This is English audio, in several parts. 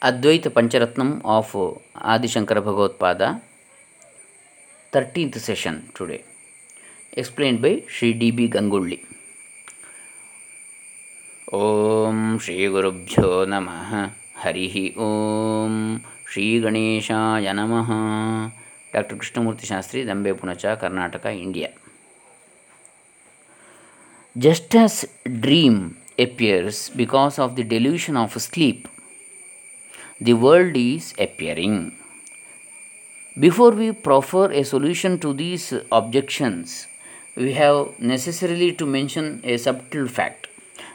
Advaita Pancharatnam of Adi Shankara Bhagavad 13th session today, explained by Sri D.B. Gangolli. Om Shri Gurubhyo Namaha Harihi Om Shri Ganeshaya Namaha Dr. Krishnamurti Shastri, Dambe Punacha, Karnataka, India. Just as dream appears because of the delusion of sleep, the world is appearing. Before we proffer a solution to these objections, we have necessarily to mention a subtle fact.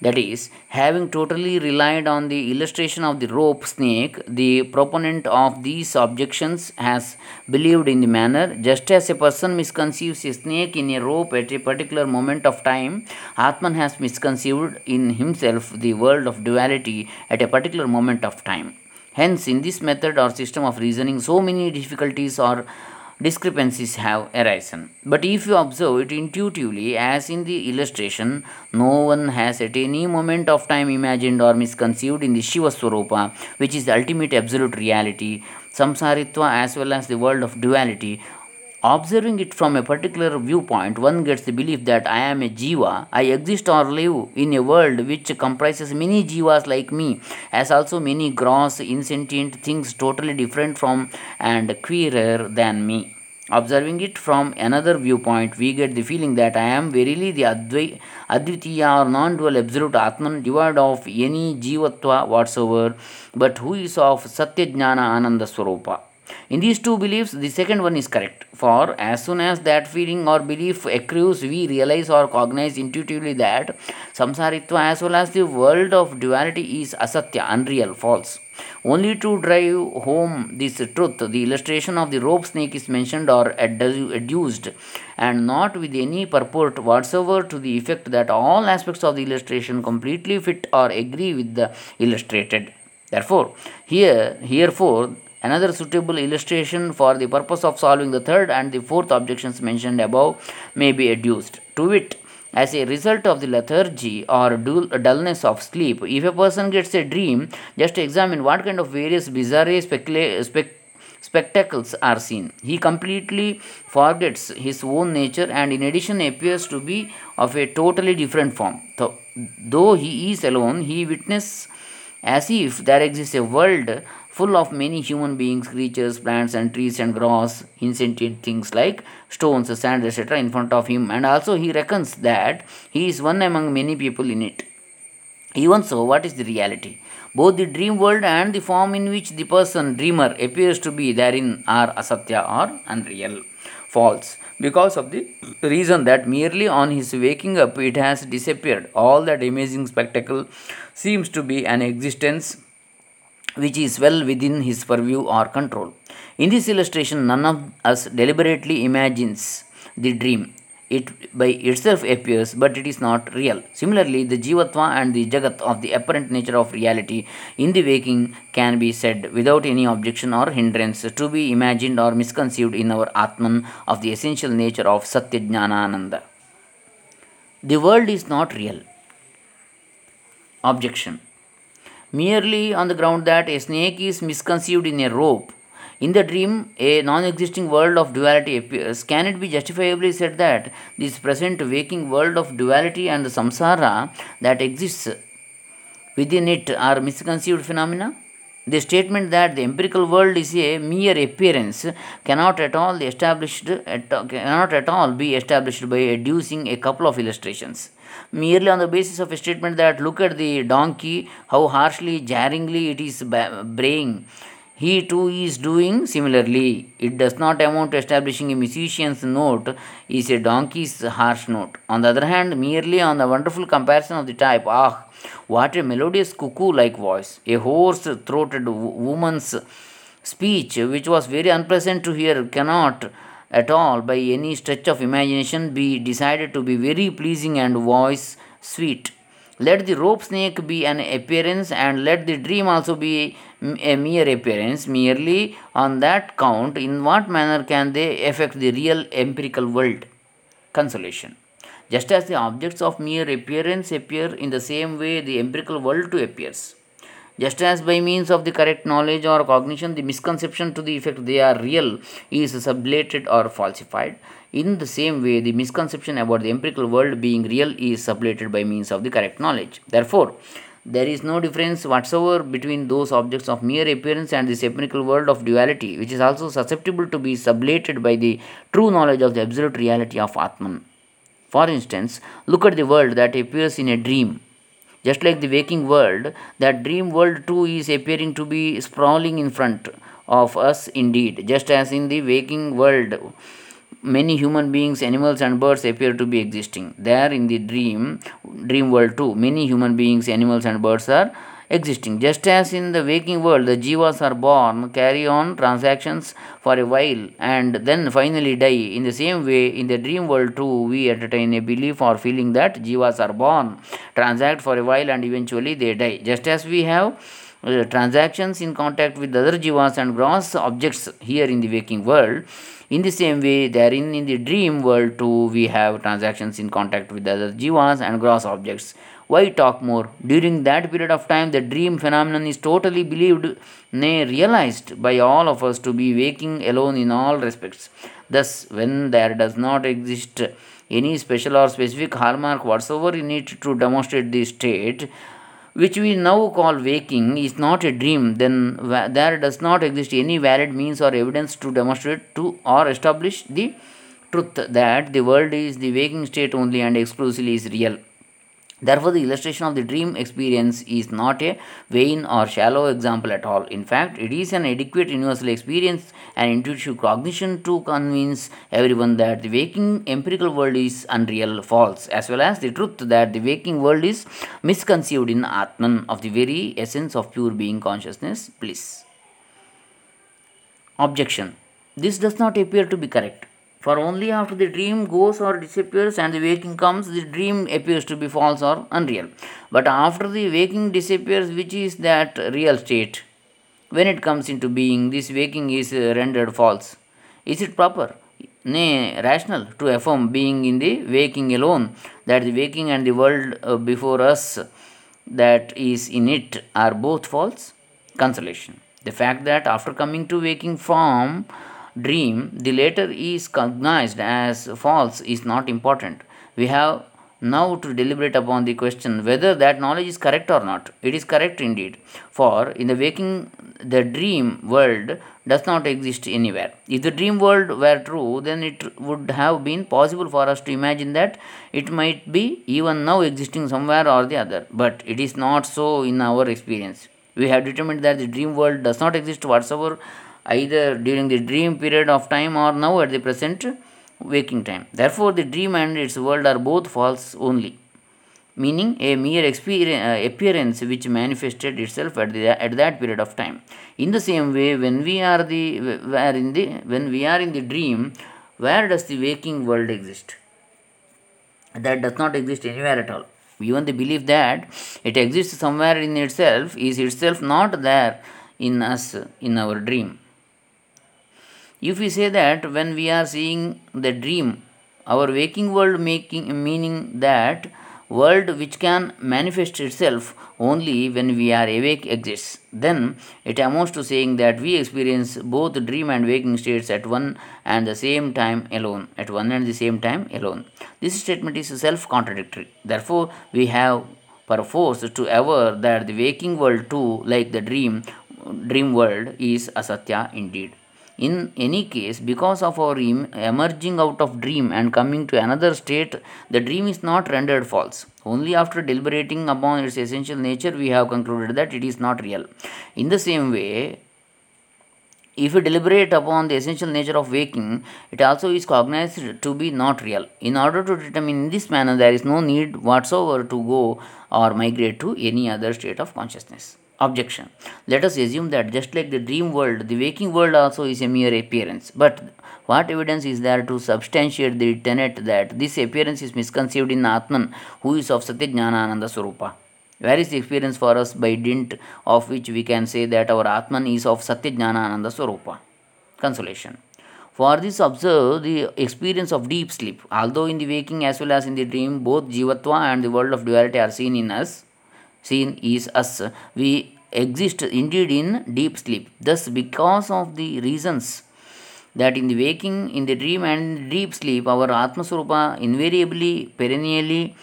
That is, having totally relied on the illustration of the rope snake, the proponent of these objections has believed in the manner just as a person misconceives a snake in a rope at a particular moment of time, Atman has misconceived in himself the world of duality at a particular moment of time. Hence, in this method or system of reasoning, so many difficulties or discrepancies have arisen. But if you observe it intuitively, as in the illustration, no one has at any moment of time imagined or misconceived in the Shiva Swarupa, which is the ultimate absolute reality, samsaritva as well as the world of duality, Observing it from a particular viewpoint, one gets the belief that I am a jiva, I exist or live in a world which comprises many jivas like me, as also many gross, insentient things totally different from and queerer than me. Observing it from another viewpoint, we get the feeling that I am verily the Advai, Advitiya or non dual absolute Atman, devoid of any jivatva whatsoever, but who is of Satya Jnana Ananda Swarupa. In these two beliefs, the second one is correct. For as soon as that feeling or belief accrues, we realize or cognize intuitively that samsaritva as well as the world of duality is asatya, unreal, false. Only to drive home this truth, the illustration of the rope snake is mentioned or adduced, and not with any purport whatsoever to the effect that all aspects of the illustration completely fit or agree with the illustrated. Therefore, here, herefore, Another suitable illustration for the purpose of solving the third and the fourth objections mentioned above may be adduced. To wit, as a result of the lethargy or dullness of sleep, if a person gets a dream, just examine what kind of various bizarre specula- spec- spectacles are seen. He completely forgets his own nature and, in addition, appears to be of a totally different form. Though he is alone, he witnesses as if there exists a world full of many human beings, creatures, plants, and trees and grass, insentient things like stones, sand, etc., in front of him, and also he reckons that he is one among many people in it. Even so, what is the reality? Both the dream world and the form in which the person, dreamer, appears to be therein are asatya or unreal, false, because of the reason that merely on his waking up it has disappeared. All that amazing spectacle seems to be an existence which is well within his purview or control. In this illustration, none of us deliberately imagines the dream. It by itself appears, but it is not real. Similarly, the Jivatva and the Jagat of the apparent nature of reality in the waking can be said without any objection or hindrance to be imagined or misconceived in our Atman of the essential nature of Satya Ananda. The world is not real. Objection merely on the ground that a snake is misconceived in a rope. In the dream, a non existing world of duality appears. Can it be justifiably said that this present waking world of duality and the samsara that exists within it are misconceived phenomena? The statement that the empirical world is a mere appearance cannot at all established at, cannot at all be established by adducing a couple of illustrations merely on the basis of a statement that look at the donkey, how harshly, jarringly it is braying. He too is doing similarly. It does not amount to establishing a musician's note is a donkey's harsh note. On the other hand, merely on the wonderful comparison of the type, ah, what a melodious cuckoo like voice, a hoarse throated woman's speech, which was very unpleasant to hear, cannot at all by any stretch of imagination be decided to be very pleasing and voice sweet. Let the rope snake be an appearance and let the dream also be a mere appearance. Merely on that count, in what manner can they affect the real empirical world? Consolation. Just as the objects of mere appearance appear in the same way the empirical world too appears. Just as by means of the correct knowledge or cognition, the misconception to the effect they are real is sublated or falsified. In the same way, the misconception about the empirical world being real is sublated by means of the correct knowledge. Therefore, there is no difference whatsoever between those objects of mere appearance and this empirical world of duality, which is also susceptible to be sublated by the true knowledge of the absolute reality of Atman. For instance, look at the world that appears in a dream. Just like the waking world, that dream world too is appearing to be sprawling in front of us indeed, just as in the waking world many human beings animals and birds appear to be existing. There in the dream dream world too many human beings animals and birds are existing. Just as in the waking world the jivas are born carry on transactions for a while and then finally die. In the same way in the dream world too we entertain a belief or feeling that jivas are born transact for a while and eventually they die. Just as we have uh, transactions in contact with other jivas and gross objects here in the waking world. In the same way, therein in the dream world too, we have transactions in contact with other jivas and gross objects. Why talk more? During that period of time, the dream phenomenon is totally believed, nay, realized by all of us to be waking alone in all respects. Thus, when there does not exist any special or specific hallmark whatsoever in it to demonstrate the state, which we now call waking, is not a dream, then there does not exist any valid means or evidence to demonstrate to or establish the truth that the world is the waking state only and exclusively is real. Therefore, the illustration of the dream experience is not a vain or shallow example at all. In fact, it is an adequate universal experience and intuitive cognition to convince everyone that the waking empirical world is unreal, false, as well as the truth that the waking world is misconceived in Atman of the very essence of pure being consciousness, bliss. Objection This does not appear to be correct. For only after the dream goes or disappears and the waking comes, the dream appears to be false or unreal. But after the waking disappears, which is that real state, when it comes into being, this waking is rendered false. Is it proper? Nay, rational to affirm being in the waking alone, that the waking and the world uh, before us that is in it are both false? Consolation. The fact that after coming to waking form, dream, the latter is cognized as false is not important. We have now to deliberate upon the question whether that knowledge is correct or not. It is correct indeed, for in the waking, the dream world does not exist anywhere. If the dream world were true, then it would have been possible for us to imagine that it might be even now existing somewhere or the other. But it is not so in our experience. We have determined that the dream world does not exist whatsoever either during the dream period of time or now at the present waking time. Therefore, the dream and its world are both false only, meaning a mere uh, appearance which manifested itself at, the, at that period of time. In the same way, when we are the where in the when we are in the dream, where does the waking world exist? That does not exist anywhere at all. Even the belief that it exists somewhere in itself is itself not there in us in our dream. If we say that when we are seeing the dream, our waking world making meaning that world which can manifest itself only when we are awake exists, then it amounts to saying that we experience both dream and waking states at one and the same time alone, at one and the same time alone. This statement is self contradictory. Therefore, we have perforce to aver that the waking world too, like the dream, dream world, is asatya indeed. In any case, because of our emerging out of dream and coming to another state, the dream is not rendered false. Only after deliberating upon its essential nature, we have concluded that it is not real. In the same way, if we deliberate upon the essential nature of waking, it also is cognized to be not real. In order to determine in this manner, there is no need whatsoever to go or migrate to any other state of consciousness. Objection. Let us assume that just like the dream world, the waking world also is a mere appearance. But what evidence is there to substantiate the tenet that this appearance is misconceived in Atman, who is of Satyajnananda Swarupa? Where is the experience for us by dint of which we can say that our Atman is of Satyajnananda Swarupa? Consolation. For this, observe the experience of deep sleep. Although in the waking as well as in the dream, both Jivatva and the world of duality are seen in us, seen is us, we exist indeed in deep sleep. Thus, because of the reasons that in the waking, in the dream, and deep sleep, our Atma Swarupa invariably, perennially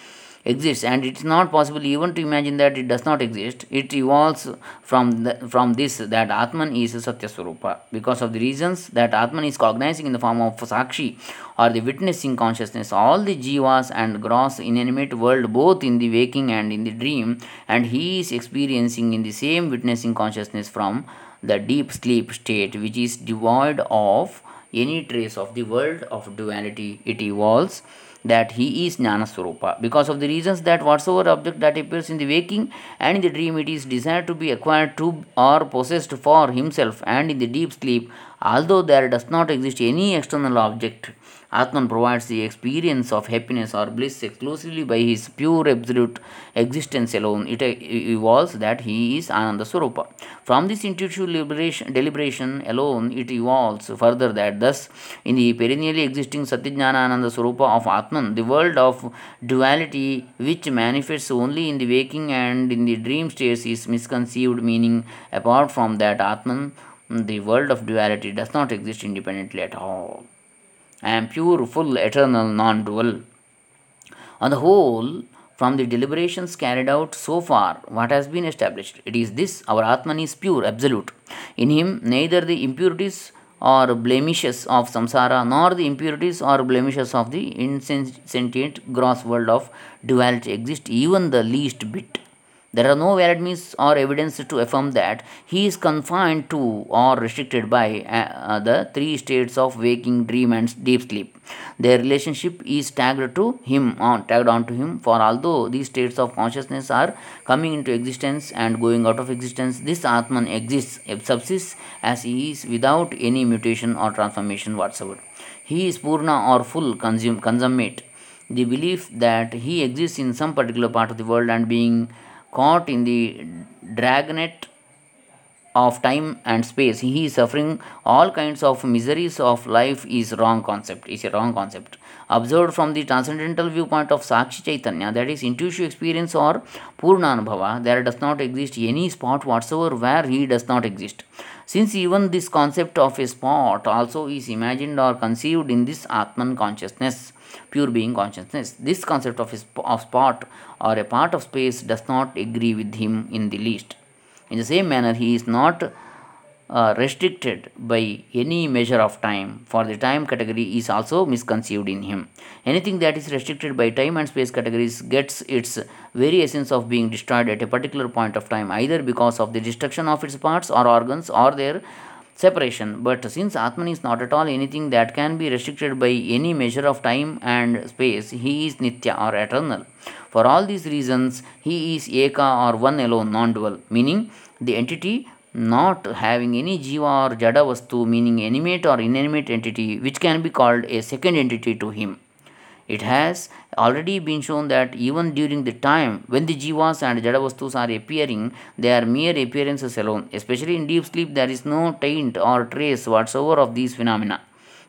exists. And it's not possible even to imagine that it does not exist. It evolves from the, from this that atman is a satya swarupa because of the reasons that atman is cognizing in the form of sakshi or the witnessing consciousness all the jivas and gross inanimate world both in the waking and in the dream and he is experiencing in the same witnessing consciousness from the deep sleep state which is devoid of any trace of the world of duality. It evolves that he is Jnanaswarupa. Because of the reasons that whatsoever object that appears in the waking and in the dream, it is desired to be acquired to or possessed for himself and in the deep sleep, although there does not exist any external object Atman provides the experience of happiness or bliss exclusively by his pure absolute existence alone. It evolves that he is Ananda Swarupa. From this intuitive liberation, deliberation alone, it evolves further that thus, in the perennially existing Satyajnana Ananda Swarupa of Atman, the world of duality which manifests only in the waking and in the dream states is misconceived, meaning apart from that Atman, the world of duality does not exist independently at all. I am pure, full, eternal, non dual. On the whole, from the deliberations carried out so far, what has been established? It is this our Atman is pure, absolute. In him, neither the impurities or blemishes of samsara nor the impurities or blemishes of the insentient gross world of duality exist even the least bit. There are no valid means or evidence to affirm that he is confined to or restricted by uh, the three states of waking, dream, and deep sleep. Their relationship is tagged to him on tagged him. For although these states of consciousness are coming into existence and going out of existence, this Atman exists, subsists as he is without any mutation or transformation whatsoever. He is Purna or full consummate. The belief that he exists in some particular part of the world and being caught in the dragnet of time and space. He is suffering. All kinds of miseries of life is wrong concept is a wrong concept. Observed from the transcendental viewpoint of sakshi chaitanya that is intuitive experience or purna anubhava there does not exist any spot whatsoever where he does not exist since even this concept of a spot also is imagined or conceived in this atman consciousness pure being consciousness. This concept of, his, of spot or a part of space does not agree with him in the least. In the same manner, he is not uh, restricted by any measure of time, for the time category is also misconceived in him. Anything that is restricted by time and space categories gets its very essence of being destroyed at a particular point of time, either because of the destruction of its parts or organs or their separation. But since Atman is not at all anything that can be restricted by any measure of time and space, he is Nitya or eternal. For all these reasons, he is Eka or one alone, non dual, meaning the entity not having any jiva or jada vastu, meaning animate or inanimate entity, which can be called a second entity to him. It has already been shown that even during the time when the jivas and jadavastus are appearing, they are mere appearances alone. Especially in deep sleep, there is no taint or trace whatsoever of these phenomena.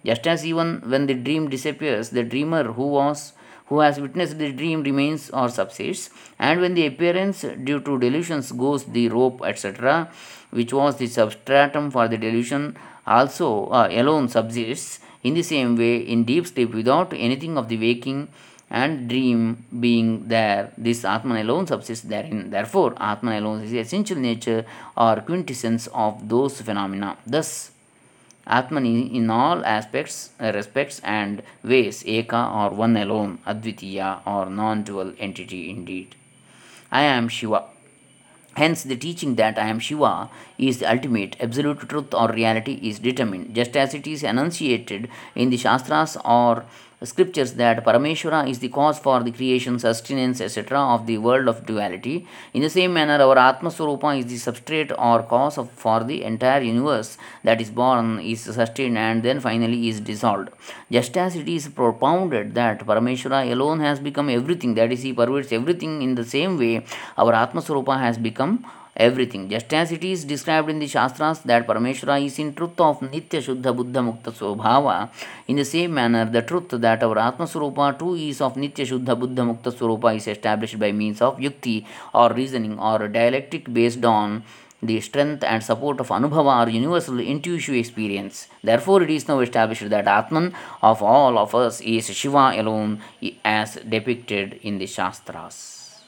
Just as even when the dream disappears, the dreamer who was who has witnessed the dream remains or subsists, and when the appearance due to delusions goes, the rope, etc., which was the substratum for the delusion, also uh, alone subsists in the same way, in deep sleep, without anything of the waking and dream being there, this Atman alone subsists therein. Therefore, Atman alone is the essential nature or quintessence of those phenomena. Thus, Atman in all aspects, uh, respects, and ways, Eka or one alone, Advitiya or non dual entity indeed. I am Shiva. Hence, the teaching that I am Shiva is the ultimate absolute truth or reality is determined, just as it is enunciated in the Shastras or scriptures that Parameshwara is the cause for the creation, sustenance, etc. of the world of duality. In the same manner, our Atma Swarupa is the substrate or cause of, for the entire universe that is born, is sustained, and then finally is dissolved. Just as it is propounded that Parameshwara alone has become everything, that is, he pervades everything in the same way, our Atma Swarupa has become everything. Just as it is described in the Shastras that Parameshwara is in truth of Nitya Shuddha Buddha Mukta Swabhava, in the same manner, the truth that our Atma Swarupa too is of Nitya Shuddha Buddha Mukta Swarupa is established by means of yukti or reasoning or dialectic based on the strength and support of Anubhava or universal intuitive experience. Therefore, it is now established that Atman of all of us is Shiva alone as depicted in the Shastras.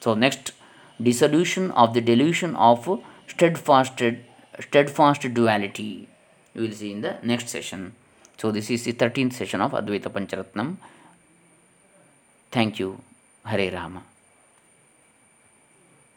So, next, dissolution of the delusion of steadfast, steadfast duality. We will see in the next session. So, this is the 13th session of Advaita Pancharatnam. Thank you. Hare Rama.